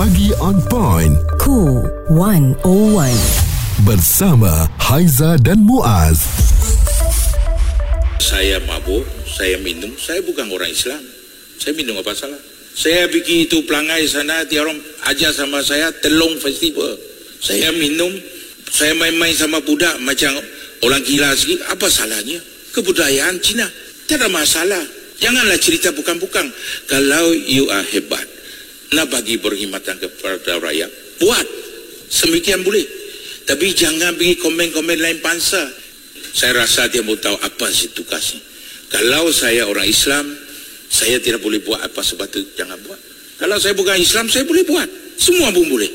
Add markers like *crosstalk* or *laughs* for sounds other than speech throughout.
Pagi on point. Cool 101. Bersama Haiza dan Muaz. Saya mabuk, saya minum, saya bukan orang Islam. Saya minum apa salah? Saya pergi itu pelangai sana, dia orang ajar sama saya telung festival. Saya minum, saya main-main sama budak macam orang gila sikit, apa salahnya? Kebudayaan Cina, tidak ada masalah. Janganlah cerita bukan-bukan. Kalau you are hebat, nak bagi berkhidmatan kepada rakyat, buat. Semikian boleh. Tapi jangan pergi komen-komen lain bangsa. Saya rasa dia mau tahu apa si tugasnya. Kalau saya orang Islam, saya tidak boleh buat apa sebab itu jangan buat. Kalau saya bukan Islam, saya boleh buat. Semua pun boleh.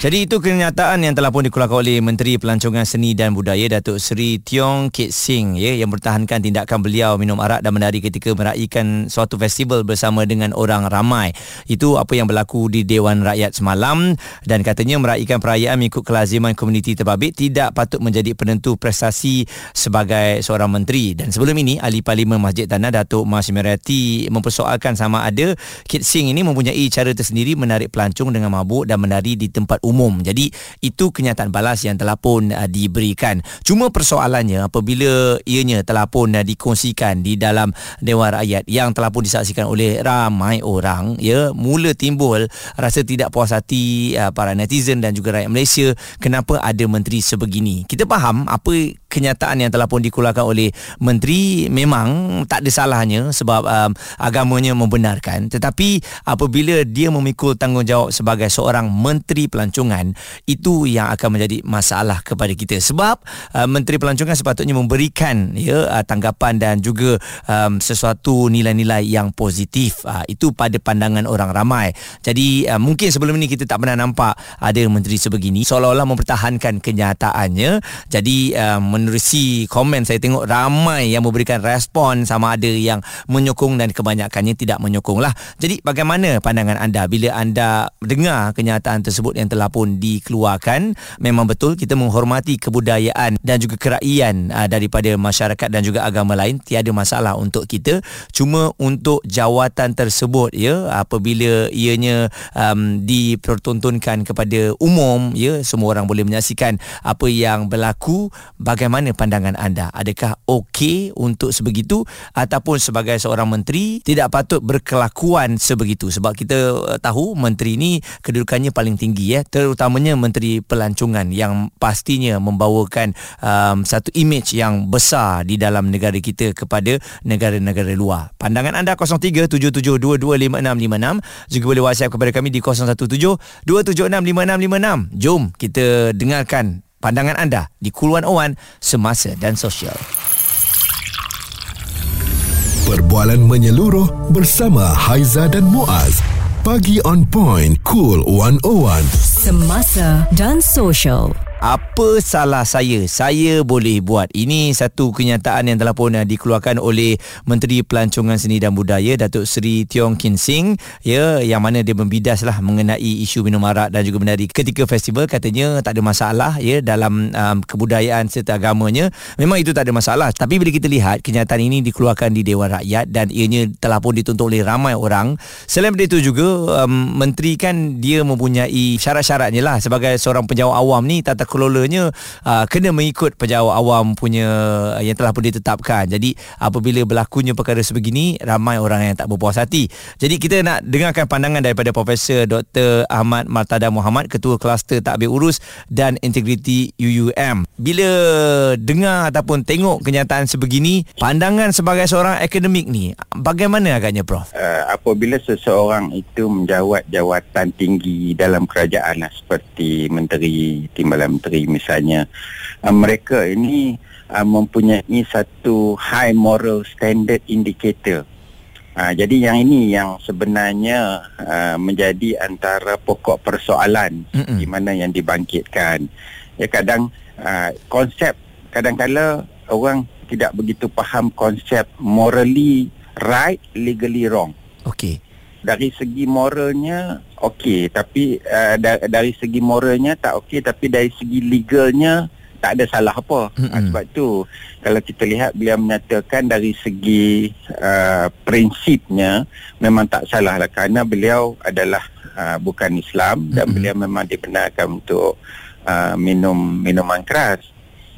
Jadi itu kenyataan yang telah pun dikeluarkan oleh Menteri Pelancongan Seni dan Budaya Datuk Seri Tiong Kit Sing ya yang bertahankan tindakan beliau minum arak dan menari ketika meraihkan suatu festival bersama dengan orang ramai. Itu apa yang berlaku di Dewan Rakyat semalam dan katanya meraihkan perayaan mengikut kelaziman komuniti terbabit tidak patut menjadi penentu prestasi sebagai seorang menteri. Dan sebelum ini Ahli Parlimen Masjid Tanah Datuk Mas Merati mempersoalkan sama ada Kit Sing ini mempunyai cara tersendiri menarik pelancong dengan mabuk dan menari di tempat. Jadi itu kenyataan balas yang telah pun uh, diberikan. Cuma persoalannya apabila ianya telah pun uh, dikongsikan di dalam Dewan Rakyat yang telah pun disaksikan oleh ramai orang ya mula timbul rasa tidak puas hati uh, para netizen dan juga rakyat Malaysia kenapa ada menteri sebegini. Kita faham apa kenyataan yang telah pun dikeluarkan oleh menteri memang tak ada salahnya sebab um, agamanya membenarkan. Tetapi apabila dia memikul tanggungjawab sebagai seorang menteri pelancongan itu yang akan menjadi masalah kepada kita. Sebab uh, menteri pelancongan sepatutnya memberikan ya uh, tanggapan dan juga um, sesuatu nilai-nilai yang positif. Uh, itu pada pandangan orang ramai. Jadi uh, mungkin sebelum ini kita tak pernah nampak ada menteri sebegini seolah-olah mempertahankan kenyataannya. Jadi uh, menerusi komen saya tengok ramai yang memberikan respon sama ada yang menyokong dan kebanyakannya tidak menyokong lah. Jadi bagaimana pandangan anda bila anda dengar kenyataan tersebut yang telah pun dikeluarkan? Memang betul kita menghormati kebudayaan dan juga keraian aa, daripada masyarakat dan juga agama lain tiada masalah untuk kita. Cuma untuk jawatan tersebut ya apabila ianya um, dipertontonkan kepada umum ya semua orang boleh menyaksikan apa yang berlaku bagaimana pandangan anda? Adakah okey untuk sebegitu ataupun sebagai seorang menteri tidak patut berkelakuan sebegitu? Sebab kita uh, tahu menteri ini kedudukannya paling tinggi ya terutamanya menteri pelancongan yang pastinya membawakan um, satu image yang besar di dalam negara kita kepada negara-negara luar. Pandangan anda 0377225656 juga boleh WhatsApp kepada kami di 0172765656 jom kita dengarkan pandangan anda di Kuluan Owan semasa dan sosial. Perbualan menyeluruh bersama Haiza dan Muaz. Pagi on point. Cool 101. Semasa dan sosial. Apa salah saya? Saya boleh buat. Ini satu kenyataan yang telah pun uh, dikeluarkan oleh Menteri Pelancongan Seni dan Budaya Datuk Seri Tiong Kin Sing ya yang mana dia membidaslah mengenai isu minum arak dan juga menari ketika festival katanya tak ada masalah ya dalam um, kebudayaan serta agamanya. Memang itu tak ada masalah. Tapi bila kita lihat kenyataan ini dikeluarkan di Dewan Rakyat dan ianya telah pun ditonton oleh ramai orang. Selain itu juga um, menteri kan dia mempunyai syarat-syaratnya lah sebagai seorang penjawat awam ni tata kelolanya uh, kena mengikut pejabat awam punya uh, yang telah pun ditetapkan. Jadi apabila berlakunya perkara sebegini ramai orang yang tak berpuas hati. Jadi kita nak dengarkan pandangan daripada Profesor Dr. Ahmad Martada Muhammad Ketua Kluster Takbir Urus dan Integriti UUM. Bila dengar ataupun tengok kenyataan sebegini, pandangan sebagai seorang akademik ni bagaimana agaknya Prof? uh, apabila seseorang itu menjawat jawatan tinggi dalam kerajaan lah, seperti menteri, timbalan menteri misalnya uh, mereka ini uh, mempunyai satu high moral standard indicator uh, jadi yang ini yang sebenarnya uh, menjadi antara pokok persoalan Mm-mm. di mana yang dibangkitkan ya kadang uh, konsep kadang-kala orang tidak begitu faham konsep morally right legally wrong Okey. Dari segi moralnya okey tapi uh, da- dari segi moralnya tak okey tapi dari segi legalnya tak ada salah apa Mm-mm. uh, sebab tu kalau kita lihat beliau menyatakan dari segi uh, prinsipnya memang tak salah lah kerana beliau adalah uh, bukan Islam dan Mm-mm. beliau memang dibenarkan untuk uh, minum minuman keras.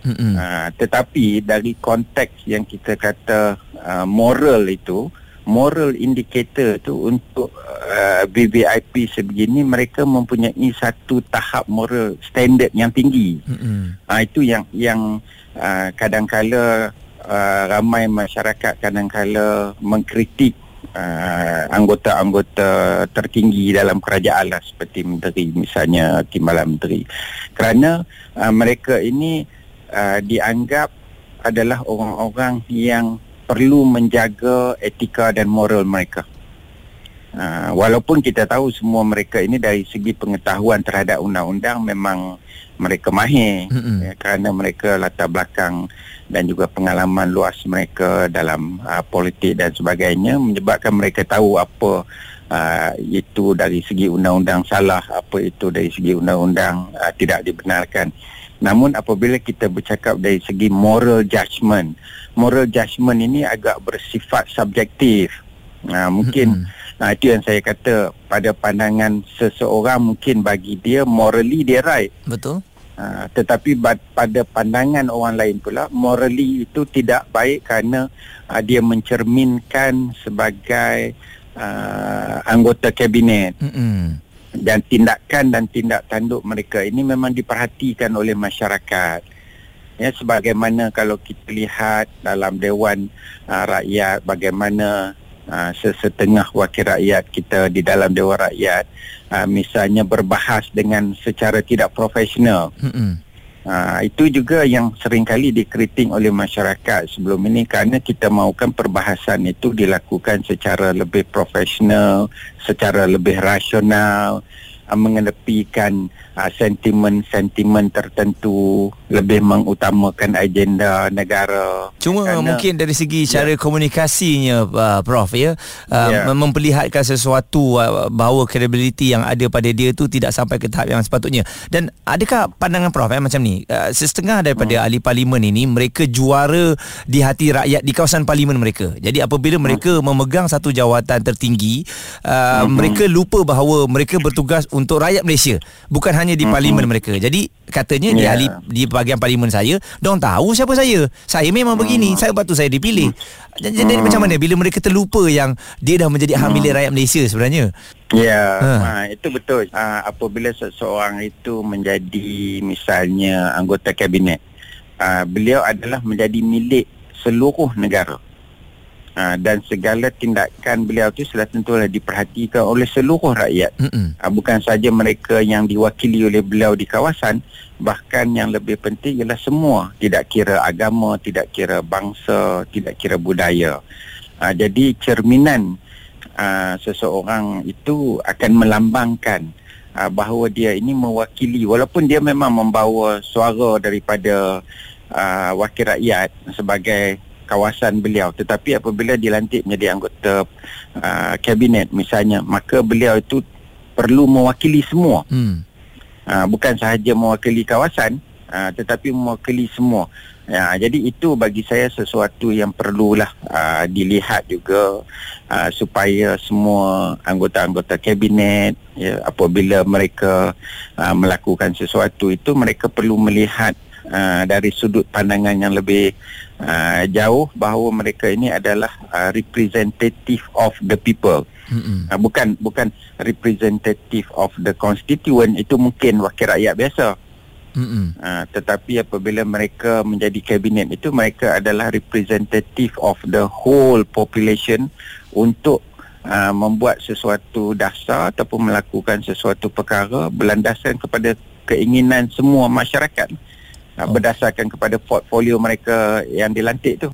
Mm-mm. Uh, tetapi dari konteks yang kita kata uh, moral itu, moral indicator tu untuk uh, BBIP sebegini mereka mempunyai satu tahap moral standard yang tinggi. Mm-mm. Uh, itu yang yang uh, kadang-kala uh, ramai masyarakat kadang-kala mengkritik uh, anggota-anggota tertinggi dalam kerajaan lah seperti menteri misalnya timbalan menteri kerana uh, mereka ini uh, dianggap adalah orang-orang yang perlu menjaga etika dan moral mereka. Uh, walaupun kita tahu semua mereka ini dari segi pengetahuan terhadap undang-undang memang mereka mahir Mm-mm. ya, kerana mereka latar belakang dan juga pengalaman luas mereka dalam uh, politik dan sebagainya menyebabkan mereka tahu apa uh, itu dari segi undang-undang salah, apa itu dari segi undang-undang uh, tidak dibenarkan. Namun apabila kita bercakap dari segi moral judgement, moral judgement ini agak bersifat subjektif. Uh, mungkin Nah itu yang saya kata pada pandangan seseorang mungkin bagi dia morally dia right. Betul. Uh, tetapi bad, pada pandangan orang lain pula morally itu tidak baik kerana uh, dia mencerminkan sebagai uh, anggota kabinet Mm-mm. Dan tindakan dan tindak tanduk mereka ini memang diperhatikan oleh masyarakat. Ya sebagaimana kalau kita lihat dalam dewan uh, rakyat bagaimana uh, sesetengah wakil rakyat kita di dalam dewan rakyat uh, misalnya berbahas dengan secara tidak profesional. Mm-mm. Uh, itu juga yang seringkali dikritik oleh masyarakat sebelum ini kerana kita mahukan perbahasan itu dilakukan secara lebih profesional, secara lebih rasional, uh, mengenepikan uh, sentimen-sentimen tertentu, lebih mengutamakan agenda negara. Cuma Kerana- mungkin dari segi cara komunikasinya uh, Prof ya uh, Ya. mem- memperlihatkan sesuatu uh, bahawa credibility yang ada pada dia tu tidak sampai ke tahap yang sepatutnya. Dan adakah pandangan Prof eh, macam ni? Uh, setengah daripada Hmm. ahli parlimen ini mereka juara di hati rakyat di kawasan parlimen mereka. Jadi apabila Hmm. mereka memegang satu jawatan tertinggi uh, mereka lupa bahawa mereka bertugas untuk rakyat Malaysia bukan hanya di parlimen mereka. Jadi katanya di Ya. ahli di bahagian parlimen saya Diorang tahu siapa saya Saya memang begini Saya sebab tu saya dipilih Jadi, jadi macam mana Bila mereka terlupa yang Dia dah menjadi hak milik rakyat Malaysia sebenarnya Ya, Ha. ha. itu betul. Uh, apabila seseorang itu menjadi misalnya anggota kabinet, uh, beliau adalah menjadi milik seluruh negara. Uh, dan segala tindakan beliau itu sudah tentulah diperhatikan oleh seluruh rakyat. Mm-mm. Uh, bukan saja mereka yang diwakili oleh beliau di kawasan, bahkan yang lebih penting ialah semua, tidak kira agama, tidak kira bangsa, tidak kira budaya. Uh, jadi cerminan uh, seseorang itu akan melambangkan uh, bahawa dia ini mewakili walaupun dia memang membawa suara daripada uh, wakil rakyat sebagai kawasan beliau. Tetapi apabila dilantik menjadi anggota uh, kabinet misalnya maka beliau itu perlu mewakili semua. Hmm. uh, bukan sahaja mewakili kawasan uh, tetapi mewakili semua. Ya jadi itu bagi saya sesuatu yang perlulah uh, dilihat juga uh, supaya semua anggota-anggota kabinet ya apabila mereka uh, melakukan sesuatu itu mereka perlu melihat uh, dari sudut pandangan yang lebih uh, jauh bahawa mereka ini adalah uh, representative of the people Mm-mm. Uh, bukan bukan representative of the constituent itu mungkin wakil rakyat biasa Mm-mm. uh, tetapi apabila mereka menjadi kabinet itu mereka adalah representative of the whole population untuk uh, membuat sesuatu dasar ataupun melakukan sesuatu perkara berlandaskan kepada keinginan semua masyarakat Oh. berdasarkan kepada portfolio mereka yang dilantik tu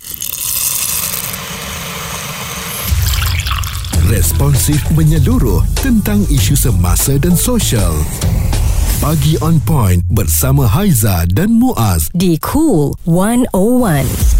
Responsif menyeluruh tentang isu semasa dan sosial. Pagi on point bersama Haiza dan Muaz. Di Cool 101.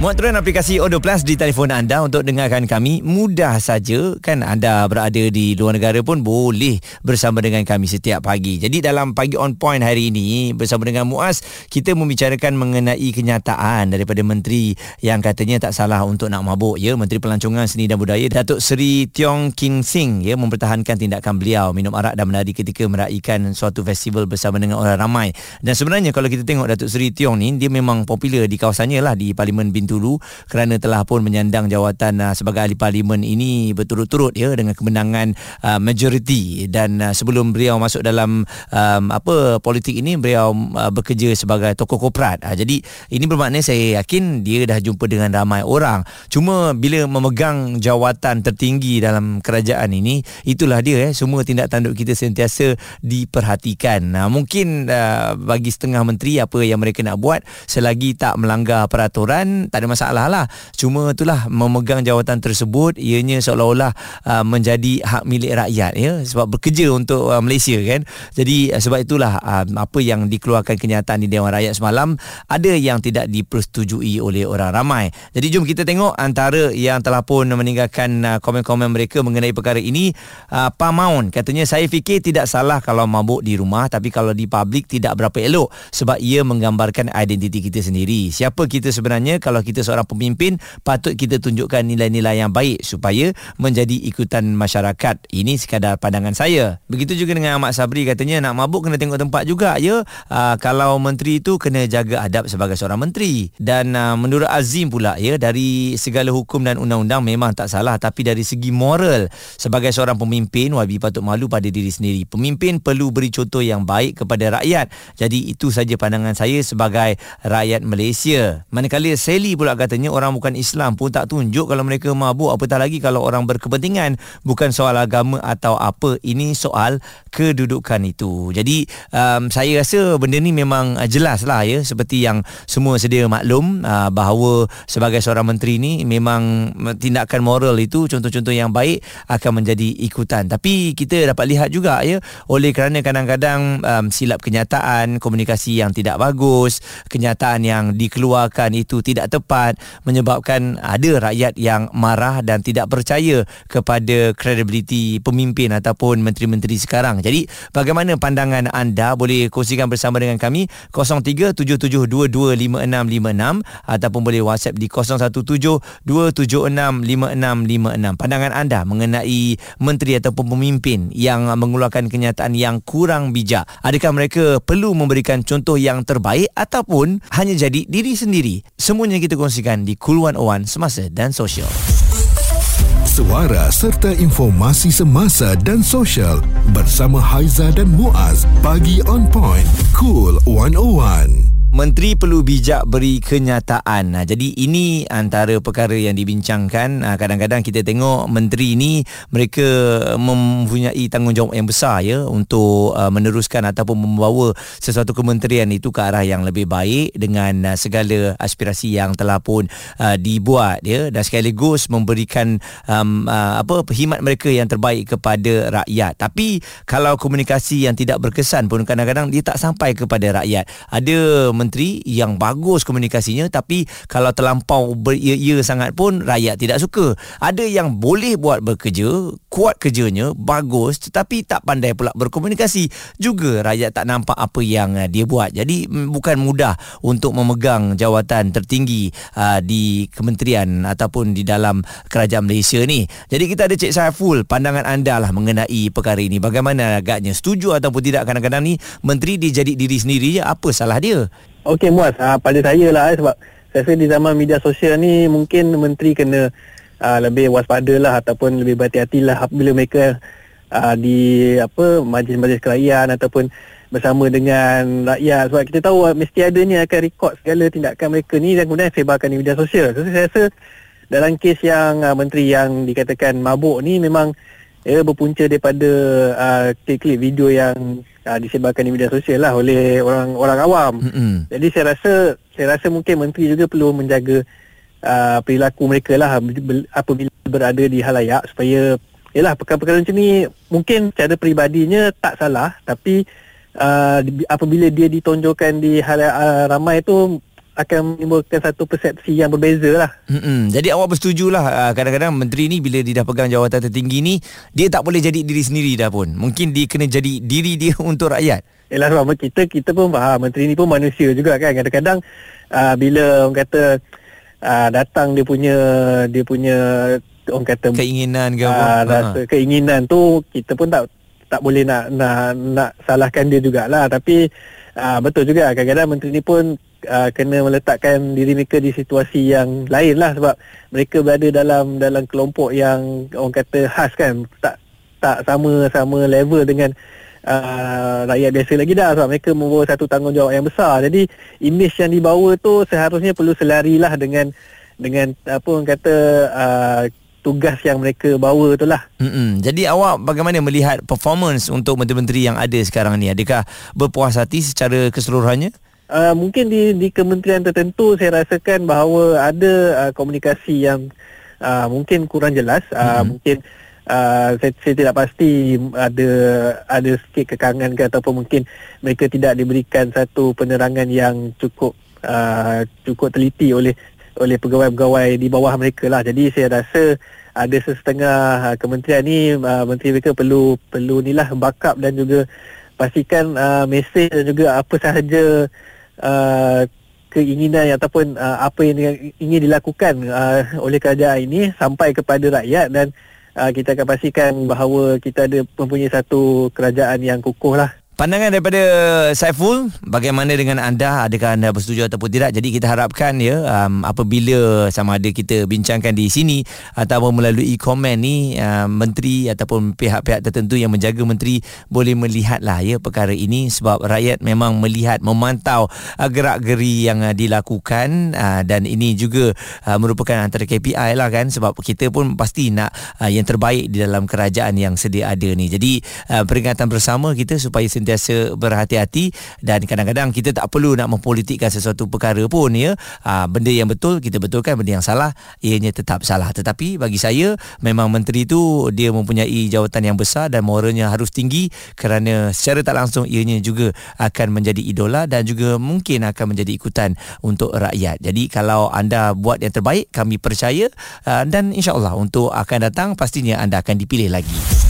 Muat turun aplikasi Odo Plus di telefon anda untuk dengarkan kami. Mudah saja kan anda berada di luar negara pun boleh bersama dengan kami setiap pagi. Jadi dalam pagi on point hari ini bersama dengan Muaz kita membicarakan mengenai kenyataan daripada menteri yang katanya tak salah untuk nak mabuk ya Menteri Pelancongan Seni dan Budaya Datuk Seri Tiong King Sing ya mempertahankan tindakan beliau minum arak dan menari ketika meraihkan suatu festival bersama dengan orang ramai. Dan sebenarnya kalau kita tengok Datuk Seri Tiong ni dia memang popular di kawasannya lah di Parlimen Bintang dulu kerana telah pun menyandang jawatan uh, sebagai ahli parlimen ini berturut-turut ya dengan kemenangan uh, majoriti dan uh, sebelum beliau masuk dalam um, apa politik ini beliau uh, bekerja sebagai tokoh korporat. Uh, jadi ini bermakna saya yakin dia dah jumpa dengan ramai orang. Cuma bila memegang jawatan tertinggi dalam kerajaan ini itulah dia eh semua tindak tanduk kita sentiasa diperhatikan. Nah, mungkin uh, bagi setengah menteri apa yang mereka nak buat selagi tak melanggar peraturan tak ada masalah lah. Cuma itulah memegang jawatan tersebut ianya seolah-olah uh, menjadi hak milik rakyat ya. Sebab bekerja untuk uh, Malaysia kan. Jadi uh, sebab itulah uh, apa yang dikeluarkan kenyataan di Dewan Rakyat semalam ada yang tidak dipersetujui oleh orang ramai. Jadi jom kita tengok antara yang telah pun meninggalkan uh, komen-komen mereka mengenai perkara ini. Uh, Pamaun katanya saya fikir tidak salah kalau mabuk di rumah tapi kalau di publik tidak berapa elok sebab ia menggambarkan identiti kita sendiri. Siapa kita sebenarnya? Kalau kita seorang pemimpin patut kita tunjukkan nilai-nilai yang baik supaya menjadi ikutan masyarakat. Ini sekadar pandangan saya. Begitu juga dengan Ahmad Sabri katanya nak mabuk kena tengok tempat juga ya. Aa, ah, kalau menteri itu kena jaga adab sebagai seorang menteri. Dan aa, ah, menurut Azim pula ya dari segala hukum dan undang-undang memang tak salah tapi dari segi moral sebagai seorang pemimpin wabi patut malu pada diri sendiri. Pemimpin perlu beri contoh yang baik kepada rakyat. Jadi itu saja pandangan saya sebagai rakyat Malaysia. Manakala Sally pula katanya orang bukan Islam pun tak tunjuk kalau mereka mabuk. Apatah lagi kalau orang berkepentingan bukan soal agama atau apa. Ini soal kedudukan itu. Jadi um, saya rasa benda ni memang jelas lah ya. Seperti yang semua sedia maklum uh, bahawa sebagai seorang menteri ni memang tindakan moral itu contoh-contoh yang baik akan menjadi ikutan. Tapi kita dapat lihat juga ya oleh kerana kadang-kadang um, silap kenyataan komunikasi yang tidak bagus kenyataan yang dikeluarkan itu tidak tepat tepat menyebabkan ada rakyat yang marah dan tidak percaya kepada kredibiliti pemimpin ataupun menteri-menteri sekarang. Jadi bagaimana pandangan anda boleh kongsikan bersama dengan kami 0377225656 ataupun boleh WhatsApp di 0172765656. Pandangan anda mengenai menteri ataupun pemimpin yang mengeluarkan kenyataan yang kurang bijak. Adakah mereka perlu memberikan contoh yang terbaik ataupun hanya jadi diri sendiri? Semuanya kita kongsikan di Cool 101 Semasa dan Sosial. Suara serta informasi semasa dan sosial bersama Haiza dan Muaz. Pagi on point. Cool 101. Menteri perlu bijak beri kenyataan. Nah, jadi ini antara perkara yang dibincangkan. Nah, kadang-kadang kita tengok menteri ini mereka mempunyai tanggungjawab yang besar ya untuk uh, meneruskan ataupun membawa sesuatu kementerian itu ke arah yang lebih baik dengan uh, segala aspirasi yang telah pun uh, dibuat ya dan sekaligus memberikan um, uh, apa perkhidmat mereka yang terbaik kepada rakyat. Tapi kalau komunikasi yang tidak berkesan pun kadang-kadang dia tak sampai kepada rakyat. Ada menteri yang bagus komunikasinya tapi kalau terlampau beria-ia sangat pun rakyat tidak suka. Ada yang boleh buat bekerja, kuat kerjanya, bagus tetapi tak pandai pula berkomunikasi. Juga rakyat tak nampak apa yang uh, dia buat. Jadi mm, bukan mudah untuk memegang jawatan tertinggi uh, di kementerian ataupun di dalam kerajaan Malaysia ni. Jadi kita ada Cik Saiful, pandangan anda lah mengenai perkara ini. Bagaimana agaknya setuju ataupun tidak kadang-kadang ni menteri dia jadi diri sendiri je apa salah dia? Okey Muaz, uh, pada saya lah eh, sebab saya rasa di zaman media sosial ni mungkin menteri kena uh, lebih waspada lah ataupun lebih berhati-hati lah bila mereka uh, di apa majlis-majlis kerajaan ataupun bersama dengan rakyat sebab kita tahu mesti ada ni akan rekod segala tindakan mereka ni dan kemudian sebarkan di media sosial. So, saya rasa dalam kes yang uh, menteri yang dikatakan mabuk ni memang ia berpunca daripada uh, klip-klip video yang uh, disebarkan di media sosial lah oleh orang-orang awam. Mm-hmm. Jadi saya rasa saya rasa mungkin menteri juga perlu menjaga uh, perilaku mereka lah apabila berada di halayak supaya yalah perkara-perkara macam ni mungkin cara peribadinya tak salah tapi uh, apabila dia ditonjolkan di halayak uh, ramai tu akan menimbulkan satu persepsi yang berbeza lah. Mm-mm. Jadi awak bersetujulah uh, kadang-kadang menteri ni bila dia dah pegang jawatan tertinggi ni dia tak boleh jadi diri sendiri dah pun. Mungkin dia kena jadi diri dia *laughs* untuk rakyat. Yalah sebab kita kita pun faham menteri ni pun manusia juga kan. Kadang-kadang uh, bila orang kata uh, datang dia punya dia punya orang kata Keinginan ke uh, apa. rasa keinginan tu kita pun tak tak boleh nak nak nak salahkan dia jugalah tapi uh, betul juga kadang-kadang menteri ni pun uh, kena meletakkan diri mereka di situasi yang lain lah sebab mereka berada dalam dalam kelompok yang orang kata khas kan tak tak sama-sama level dengan uh, rakyat biasa lagi dah sebab mereka membawa satu tanggungjawab yang besar jadi image yang dibawa tu seharusnya perlu selari lah dengan dengan apa orang kata uh, tugas yang mereka bawa tu lah Mm-mm. Jadi awak bagaimana melihat performance untuk menteri-menteri yang ada sekarang ni? Adakah berpuas hati secara keseluruhannya? Uh, mungkin di di kementerian tertentu saya rasakan bahawa ada uh, komunikasi yang uh, mungkin kurang jelas uh, Mhm. mungkin uh, saya, saya tidak pasti ada ada sikit kekangan ke ataupun mungkin mereka tidak diberikan satu penerangan yang cukup uh, cukup teliti oleh oleh pegawai-pegawai di bawah mereka lah jadi saya rasa ada sesetengah uh, kementerian ni uh, menteri mereka perlu perlu ni lah backup dan juga pastikan uh, mesej dan juga apa sahaja uh, keinginan ataupun uh, apa yang ingin dilakukan uh, oleh kerajaan ini sampai kepada rakyat dan uh, kita akan pastikan bahawa kita ada mempunyai satu kerajaan yang kukuh lah. Pandangan daripada Saiful bagaimana dengan anda? Adakah anda bersetuju ataupun tidak? Jadi kita harapkan ya um, apabila sama ada kita bincangkan di sini ataupun melalui komen ni um, menteri ataupun pihak-pihak tertentu yang menjaga menteri boleh melihatlah ya perkara ini. Sebab rakyat memang melihat memantau uh, gerak-geri yang uh, dilakukan. Uh, dan ini juga uh, merupakan antara KPI lah kan? Sebab kita pun pasti nak uh, yang terbaik di dalam kerajaan yang sedia ada ni. Jadi uh, peringatan bersama kita supaya sentiasa berhati-hati dan kadang-kadang kita tak perlu nak mempolitikkan sesuatu perkara pun ya. Uh, benda yang betul kita betulkan. Benda yang salah ianya tetap salah. Tetapi bagi saya memang menteri tu dia mempunyai jawatan yang besar dan moralnya harus tinggi kerana secara tak langsung ianya juga akan menjadi idola dan juga mungkin akan menjadi ikutan untuk rakyat. Jadi kalau anda buat yang terbaik kami percaya uh, dan insyaAllah untuk akan datang pastinya anda akan dipilih lagi